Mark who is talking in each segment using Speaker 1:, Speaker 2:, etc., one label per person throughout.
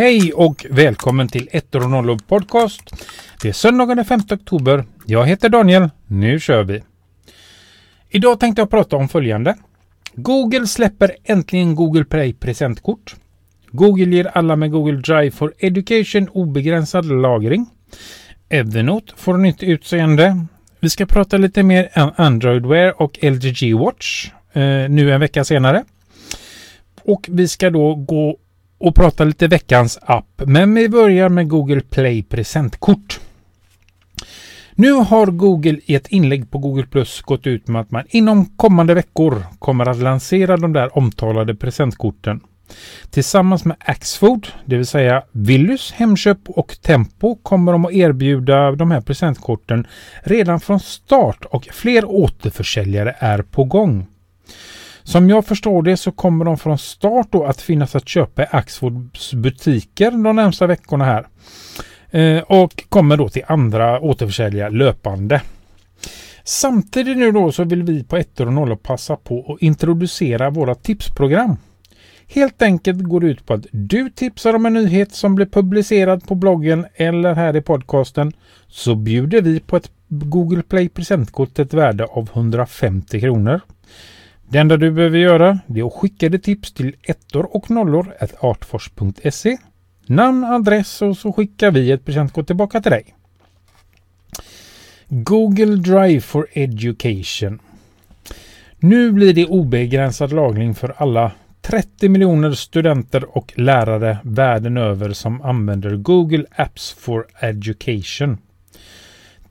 Speaker 1: Hej och välkommen till 1 och 0 podcast. Det är söndagen den 5 oktober. Jag heter Daniel. Nu kör vi! Idag tänkte jag prata om följande. Google släpper äntligen Google Play presentkort. Google ger alla med Google Drive for Education obegränsad lagring. Evernote får nytt utseende. Vi ska prata lite mer om Android Wear och LG Watch eh, nu en vecka senare. Och vi ska då gå och prata lite veckans app. Men vi börjar med Google Play presentkort. Nu har Google i ett inlägg på Google Plus gått ut med att man inom kommande veckor kommer att lansera de där omtalade presentkorten. Tillsammans med Axfood, det vill säga Willys, Hemköp och Tempo kommer de att erbjuda de här presentkorten redan från start och fler återförsäljare är på gång. Som jag förstår det så kommer de från start då att finnas att köpa i Axfoods butiker de närmsta veckorna här. Eh, och kommer då till andra återförsäljare löpande. Samtidigt nu då så vill vi på 1 och 0 passa på att introducera våra tipsprogram. Helt enkelt går det ut på att du tipsar om en nyhet som blir publicerad på bloggen eller här i podcasten så bjuder vi på ett Google Play presentkort ett värde av 150 kronor. Det enda du behöver göra är att skicka ditt tips till ettor och nollor artfors.se Namn, adress och så skickar vi ett presentkort tillbaka till dig. Google Drive for Education. Nu blir det obegränsad lagring för alla 30 miljoner studenter och lärare världen över som använder Google Apps for Education.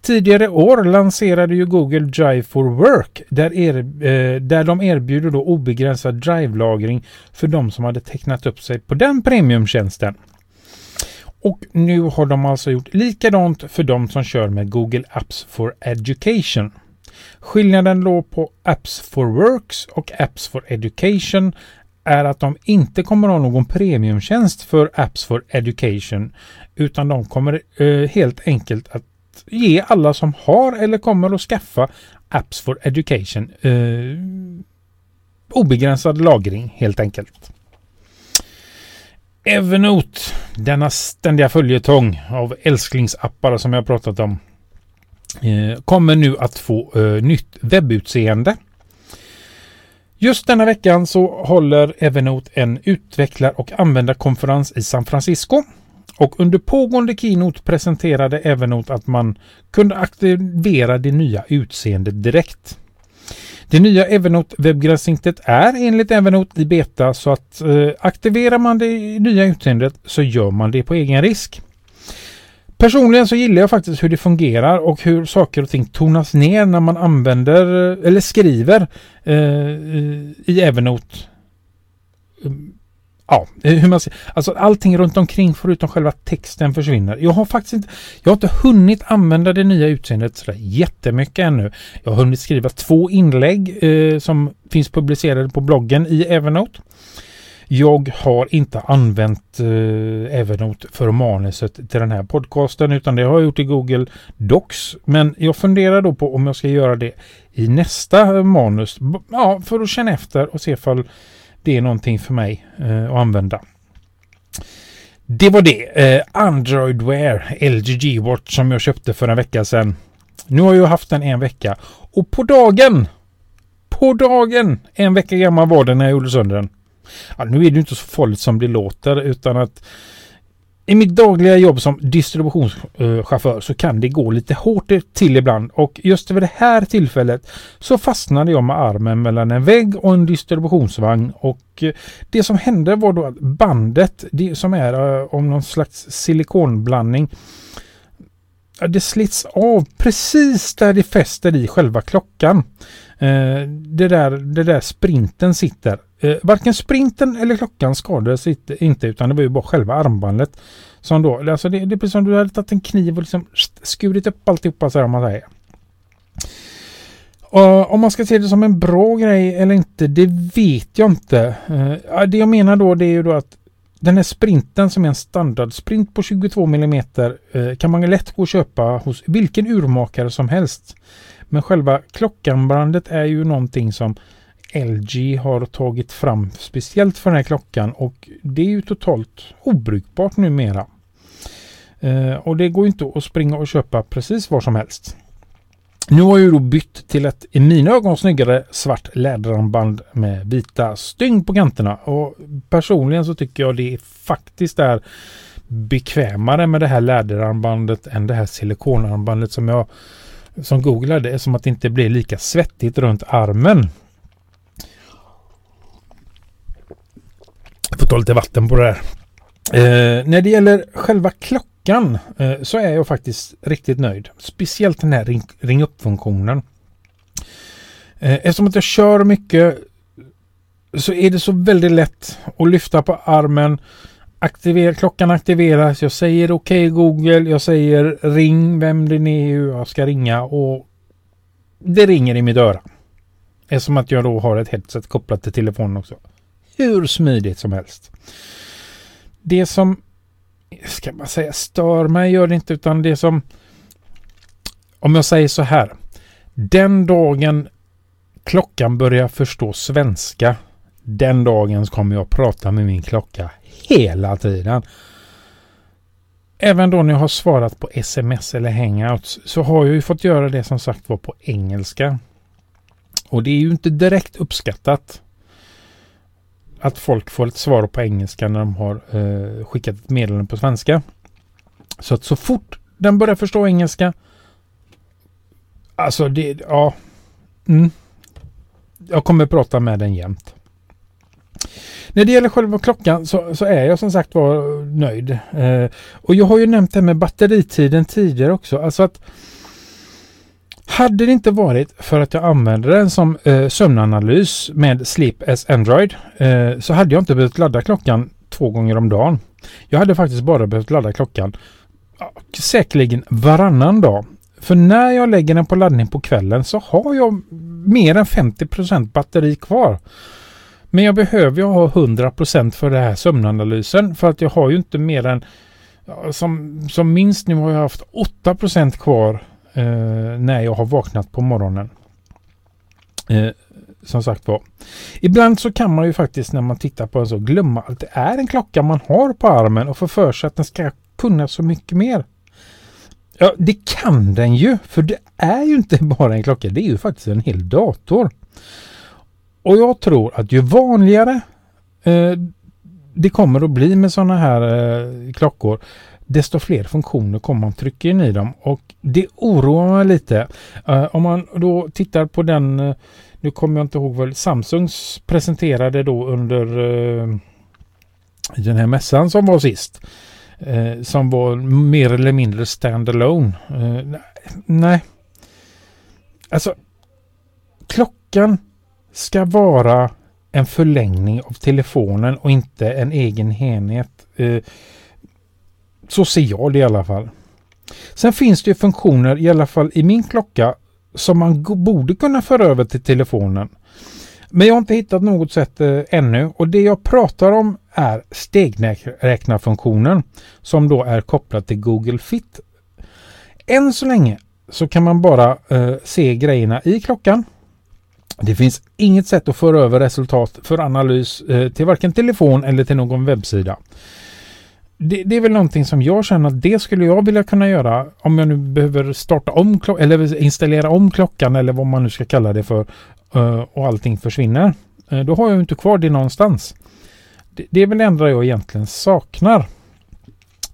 Speaker 1: Tidigare år lanserade ju Google Drive for Work där, er, eh, där de erbjuder då obegränsad Drive-lagring för de som hade tecknat upp sig på den premiumtjänsten. Och nu har de alltså gjort likadant för de som kör med Google Apps for Education. Skillnaden då på Apps for Works och Apps for Education är att de inte kommer ha någon premiumtjänst för Apps for Education utan de kommer eh, helt enkelt att ge alla som har eller kommer att skaffa Apps for Education eh, obegränsad lagring helt enkelt. Evernote, denna ständiga följetong av älsklingsappar som jag pratat om, eh, kommer nu att få eh, nytt webbutseende. Just denna veckan så håller Evernote en utvecklar och användarkonferens i San Francisco. Och under pågående keynote presenterade Evernote att man kunde aktivera det nya utseendet direkt. Det nya Evernote webbgränssnittet är enligt Evernote i beta så att eh, aktiverar man det nya utseendet så gör man det på egen risk. Personligen så gillar jag faktiskt hur det fungerar och hur saker och ting tonas ner när man använder eh, eller skriver eh, eh i Evernote Ja, eh, hur man ser. Alltså allting runt omkring förutom själva texten försvinner. Jag har faktiskt inte, jag har inte hunnit använda det nya utseendet sådär jättemycket ännu. Jag har hunnit skriva två inlägg eh, som finns publicerade på bloggen i Evernote. Jag har inte använt eh, Evernote för manuset till den här podcasten utan det har jag gjort i Google Docs. Men jag funderar då på om jag ska göra det i nästa manus. Ja, för att känna efter och se ifall det är någonting för mig eh, att använda. Det var det. Eh, Android Wear LGG-Watch som jag köpte för en vecka sedan. Nu har jag haft den en vecka och på dagen, på dagen, en vecka gammal var den när jag gjorde sönder den. Ja, nu är det inte så farligt som det låter utan att i mitt dagliga jobb som distributionschaufför så kan det gå lite hårt till ibland och just vid det här tillfället så fastnade jag med armen mellan en vägg och en distributionsvagn och eh, det som hände var då att bandet, det som är eh, om någon slags silikonblandning, det slits av precis där det fäster i själva klockan. Eh, det där, det där sprinten sitter. Eh, varken sprinten eller klockan skadades inte utan det var ju bara själva armbandet. Som då, alltså det, det är precis som du hade tagit en kniv och liksom skurit upp alltihopa så här om man säger. Och om man ska se det som en bra grej eller inte, det vet jag inte. Uh, det jag menar då det är ju då att den här sprinten som är en standardsprint på 22 mm uh, kan man lätt gå och köpa hos vilken urmakare som helst. Men själva klockanbrandet är ju någonting som LG har tagit fram speciellt för den här klockan och det är ju totalt obrukbart numera. Eh, och det går inte att springa och köpa precis var som helst. Nu har jag ju då bytt till ett i mina ögon snyggare svart läderarmband med vita stygn på kanterna. Och personligen så tycker jag det faktiskt är bekvämare med det här läderarmbandet än det här silikonarmbandet som jag som googlade. Som att det inte blir lika svettigt runt armen. Jag får ta lite vatten på det här. Eh, när det gäller själva klockan eh, så är jag faktiskt riktigt nöjd. Speciellt den här ring, ring upp-funktionen. Eh, eftersom att jag kör mycket så är det så väldigt lätt att lyfta på armen. Aktiver, klockan aktiveras. Jag säger okej okay, Google. Jag säger ring vem det är jag ska ringa och det ringer i mitt öra. Eftersom att jag då har ett headset kopplat till telefonen också. Hur smidigt som helst det som, ska man säga stör mig gör det inte utan det som, om jag säger så här. Den dagen klockan börjar förstå svenska, den dagen kommer jag prata med min klocka hela tiden. Även då när jag har svarat på sms eller hangouts så har jag ju fått göra det som sagt var på engelska. Och det är ju inte direkt uppskattat att folk får ett svar på engelska när de har eh, skickat ett meddelande på svenska. Så att så fort den börjar förstå engelska. Alltså det, ja. Mm, jag kommer prata med den jämt. När det gäller själva klockan så, så är jag som sagt var nöjd. Eh, och jag har ju nämnt det med batteritiden tidigare också. Alltså att hade det inte varit för att jag använder den som eh, sömnanalys med Sleep as Android eh, så hade jag inte behövt ladda klockan två gånger om dagen. Jag hade faktiskt bara behövt ladda klockan ja, säkerligen varannan dag. För när jag lägger den på laddning på kvällen så har jag mer än 50% batteri kvar. Men jag behöver ju ha 100% för den här sömnanalysen för att jag har ju inte mer än som, som minst nu har jag haft 8% kvar eh, när jag har vaknat på morgonen. Eh, som sagt var. Ibland så kan man ju faktiskt när man tittar på en så glömma att det är en klocka man har på armen och få för sig att den ska kunna så mycket mer. Ja, det kan den ju, för det är ju inte bara en klocka, det är ju faktiskt en hel dator. Och jag tror att ju vanligare eh, det kommer att bli med sådana här eh, klockor, desto fler funktioner kommer man trycka in i dem. Och det oroar mig lite. Uh, om man då tittar på den, uh, nu kommer jag inte ihåg vad Samsungs presenterade då under uh, den här mässan som var sist. som var mer eller mindre standalone. nej. Alltså, klockan ska vara en förlängning av telefonen och inte en egen enhet. Så ser jag det i alla fall. Sen finns det ju funktioner, i alla fall i min klocka, som man borde kunna föra över till telefonen. Men jag har inte hittat något sätt eh, ännu och det jag pratar om är stegräknarfunktionen som då är kopplad till Google Fit. Än så länge så kan man bara eh, se grejerna i klockan. Det finns inget sätt att föra över resultat för analys eh, till varken telefon eller till någon webbsida det, det, är väl någonting som jag känner att det skulle jag vilja kunna göra om jag nu behöver starta om eller installera om klockan eller vad man nu ska kalla det för eh, och allting försvinner. Eh, då har jag inte kvar det någonstans. Det, det är väl det enda jag egentligen saknar.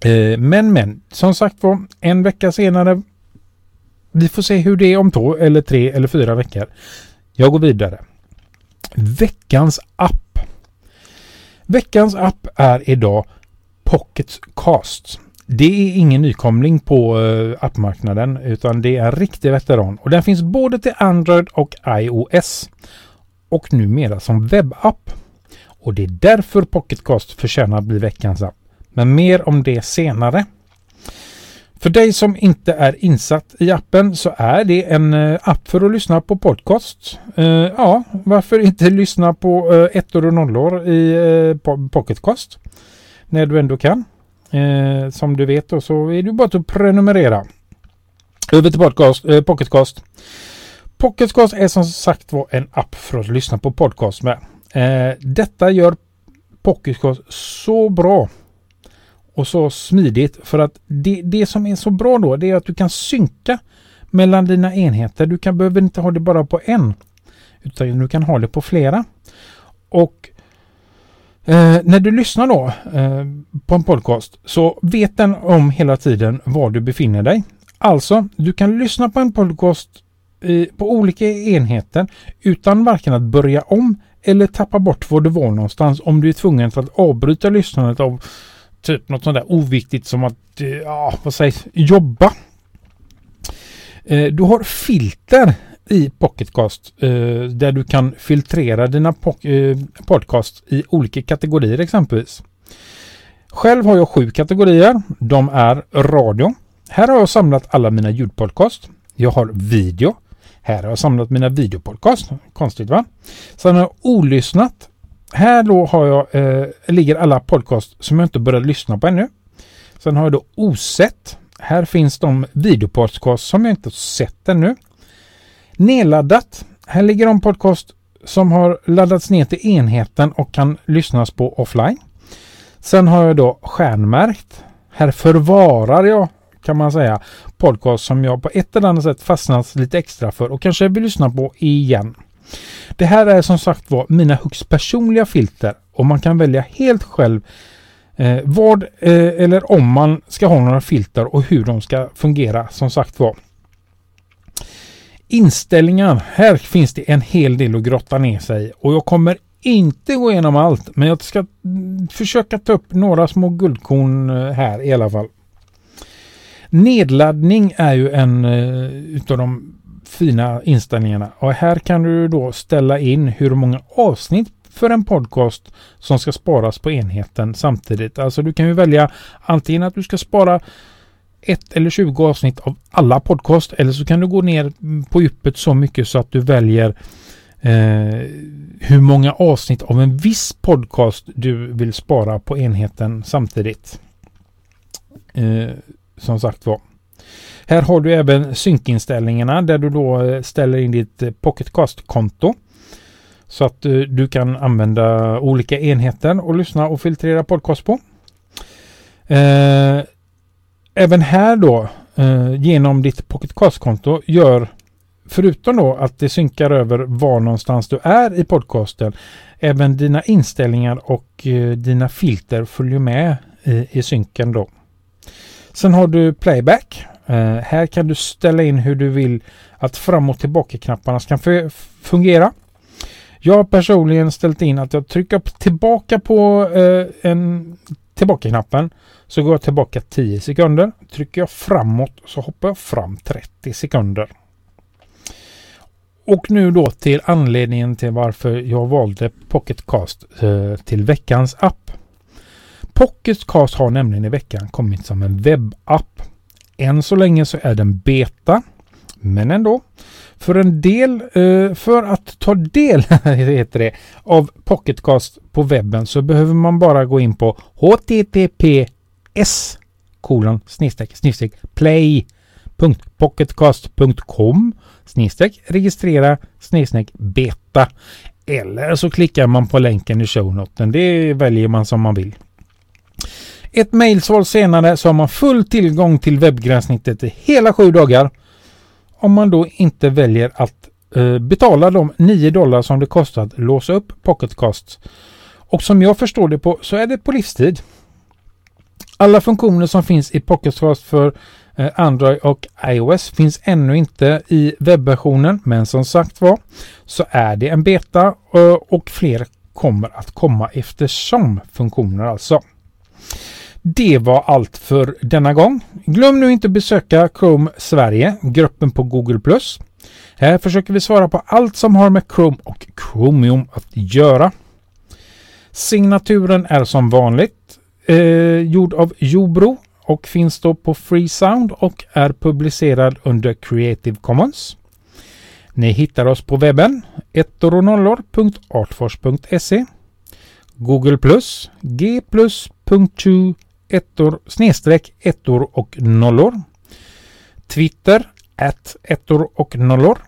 Speaker 1: Eh, men men, som sagt var, en vecka senare. Vi får se hur det är om två eller tre eller fyra veckor. Jag går vidare. Veckans app. Veckans app är idag Pocket Cast. Det är ingen nykomling på uh, appmarknaden utan det är en riktig veteran och den finns både till Android och iOS och numera som webbapp. Och det är därför Pocketcast förtjänar att bli veckans app. Men mer om det senare. För dig som inte är insatt i appen så är det en eh, app för att lyssna på podcast. Uh, ja, varför inte lyssna på uh, ettor och nollor i uh, Pocketcast? När du ändå kan. Eh, som du vet då så är det bara att prenumerera. Över till podcast, eh, Pocketcast. Pocketcast är som sagt var en app för att lyssna på podcast med. Eh, detta gör Pocketcast så bra och så smidigt för att det, det som är så bra då det är att du kan synka mellan dina enheter. Du kan, behöver inte ha det bara på en utan du kan ha det på flera. Och eh, när du lyssnar då eh, på en podcast så vet den om hela tiden var du befinner dig. Alltså, du kan lyssna på en podcast eh, på olika enheter utan varken att börja om eller tappa bort var du var någonstans om du är tvungen att avbryta lyssnandet av typ något sånt där oviktigt som att, eh, ja, vad sägs, jobba. Eh, du har filter i Pocketcast eh, där du kan filtrera dina eh, podcast i olika kategorier exempelvis. Själv har jag sju kategorier. De är radio. Här har jag samlat alla mina ljudpodcast. Jag har video. Här har jag samlat mina videopodcast. Konstigt va? Sen har jag olyssnat. Här då har jag, eh, ligger alla podcast som jag inte börjat lyssna på ännu. Sen har jag då osett. Här finns de videopodcast som jag inte sett ännu. Nedladdat. Här ligger de podcast som har laddats ner till enheten och kan lyssnas på offline. Sen har jag då stjärnmärkt. Här förvarar jag kan man säga podcast som jag på ett eller annat sätt fastnat lite extra för och kanske vill lyssna på igen. Det här är som sagt var mina högst personliga filter och man kan välja helt själv eh, vad eh, eller om man ska ha några filter och hur de ska fungera som sagt var. Inställningar. Här finns det en hel del att grotta ner sig och jag kommer inte gå igenom allt men jag ska mm, försöka ta upp några små guldkorn eh, här i alla fall. Nedladdning är ju en uh, utav de fina inställningarna och här kan du då ställa in hur många avsnitt för en podcast som ska sparas på enheten samtidigt. Alltså du kan ju välja antingen att du ska spara ett eller 20 avsnitt av alla podcast eller så kan du gå ner på djupet så mycket så att du väljer eh, hur många avsnitt av en viss podcast du vill spara på enheten samtidigt. Eh, som sagt var. Här har du även synkinställningarna där du då eh, ställer in ditt eh, Pocketcast-konto. Så att eh, du kan använda olika enheter och lyssna och filtrera podcast på även här då eh, genom ditt Pocketcast-konto gör förutom då att det synkar över var någonstans du är i podcasten även dina inställningar och eh, dina filter följer med i, i synken då. Sen har du playback. Eh, här kan du ställa in hur du vill att fram och tillbaka-knapparna ska fungera. Jag har personligen ställt in att jag trycker tillbaka på eh, en tillbaka-knappen så går jag tillbaka 10 sekunder. Trycker jag framåt så hoppar jag fram 30 sekunder. Och nu då till anledningen till varför jag valde Pocketcast eh, till veckans app. Pocketcast har nämligen i veckan kommit som en webbapp. Än så länge så är den beta, men ändå. För en del, eh, för att ta del heter det, av Pocketcast på webben så behöver man bara gå in på https kolon snedstreck snedstreck play.pocketcast.com snedstreck registrera snedstreck beta. Eller så klickar man på länken i shownoten. Det väljer man som man vill. Ett mejlsvar senare så har man full tillgång till webbgränssnittet i hela sju dagar. Om man då inte väljer att eh, betala de 9 dollar som det kostar att låsa upp Pocketcast. Och som jag förstår det på så är det på livstid. Alla funktioner som finns i Pocketcast för eh, Android och iOS finns ännu inte i webbversionen men som sagt var så är det en beta eh, och fler kommer att komma eftersom funktioner alltså. Det var allt för denna gång. Glöm nu inte att besöka Chrome Sverige, gruppen på Google+. Här försöker vi svara på allt som har med Chrome och Chromium att göra. Signaturen är som vanligt eh, gjord av Jobro och finns då på Freesound och är publicerad under Creative Commons. Ni hittar oss på webben ettoronollor.artfors.se Google G ettor, snedstreck ettor och nollor. Twitter, at ettor och nollor.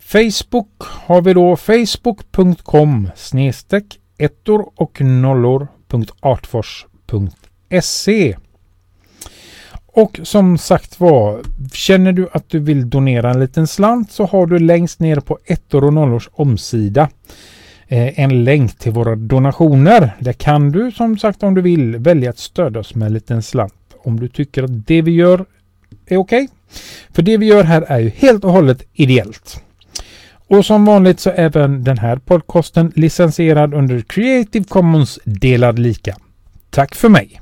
Speaker 1: Facebook har vi då facebook.com snedstreck ettor och nollor.artfors.se och som sagt var, känner du att du vill donera en liten slant så har du längst ner på ettor och nollors omsida Eh, en länk till våra donationer. Där kan du som sagt om du vill välja att stödja oss med en liten slant. Om du tycker att det vi gör är okej. Okay. För det vi gör här är ju helt och hållet ideellt. Och som vanligt så är även den här podcasten licensierad under Creative Commons delad lika. Tack för mig!